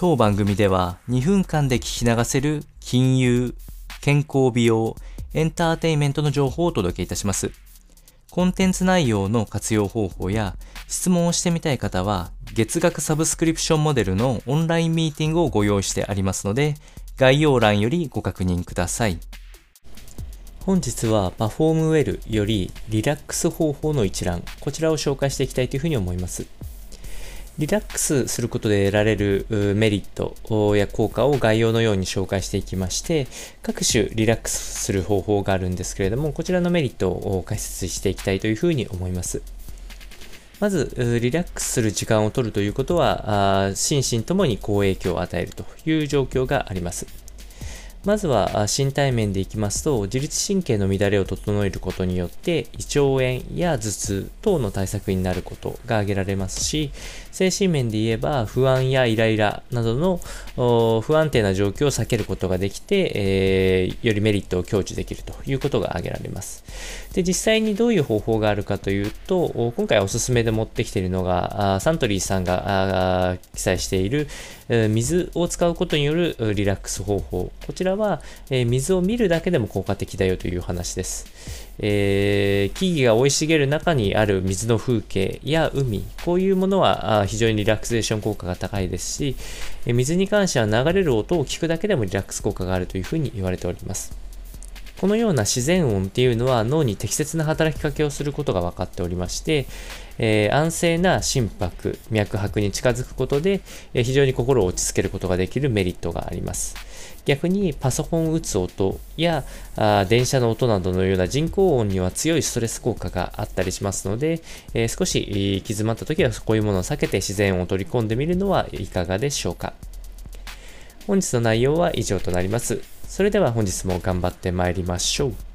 当番組では2分間で聞き流せる金融、健康美容、エンターテインメントの情報をお届けいたします。コンテンツ内容の活用方法や質問をしてみたい方は月額サブスクリプションモデルのオンラインミーティングをご用意してありますので概要欄よりご確認ください。本日はパフォームウェルよりリラックス方法の一覧、こちらを紹介していきたいというふうに思います。リラックスすることで得られるメリットや効果を概要のように紹介していきまして、各種リラックスする方法があるんですけれども、こちらのメリットを解説していきたいというふうに思います。まず、リラックスする時間を取るということは、心身ともに好影響を与えるという状況があります。まずは身体面でいきますと、自律神経の乱れを整えることによって、胃腸炎や頭痛等の対策になることが挙げられますし、精神面で言えば不安やイライラなどの不安定な状況を避けることができて、えー、よりメリットを享受できるということが挙げられます。で、実際にどういう方法があるかというと、今回おすすめで持ってきているのが、サントリーさんが記載している水を使うことによるリラックス方法。こちらは、え水を見るだけでも効果的だよという話です。えー、木々が生い茂る中にある水の風景や海、こういうものは非常にリラクゼーション効果が高いですし、え水に関しては流れる音を聞くだけでもリラックス効果があるというふうに言われております。このような自然音っていうのは脳に適切な働きかけをすることが分かっておりまして、えー、安静な心拍、脈拍に近づくことで、えー、非常に心を落ち着けることができるメリットがあります。逆にパソコンを打つ音やあ電車の音などのような人工音には強いストレス効果があったりしますので、えー、少し行き詰まった時はこういうものを避けて自然音を取り込んでみるのはいかがでしょうか。本日の内容は以上となります。それでは本日も頑張ってまいりましょう。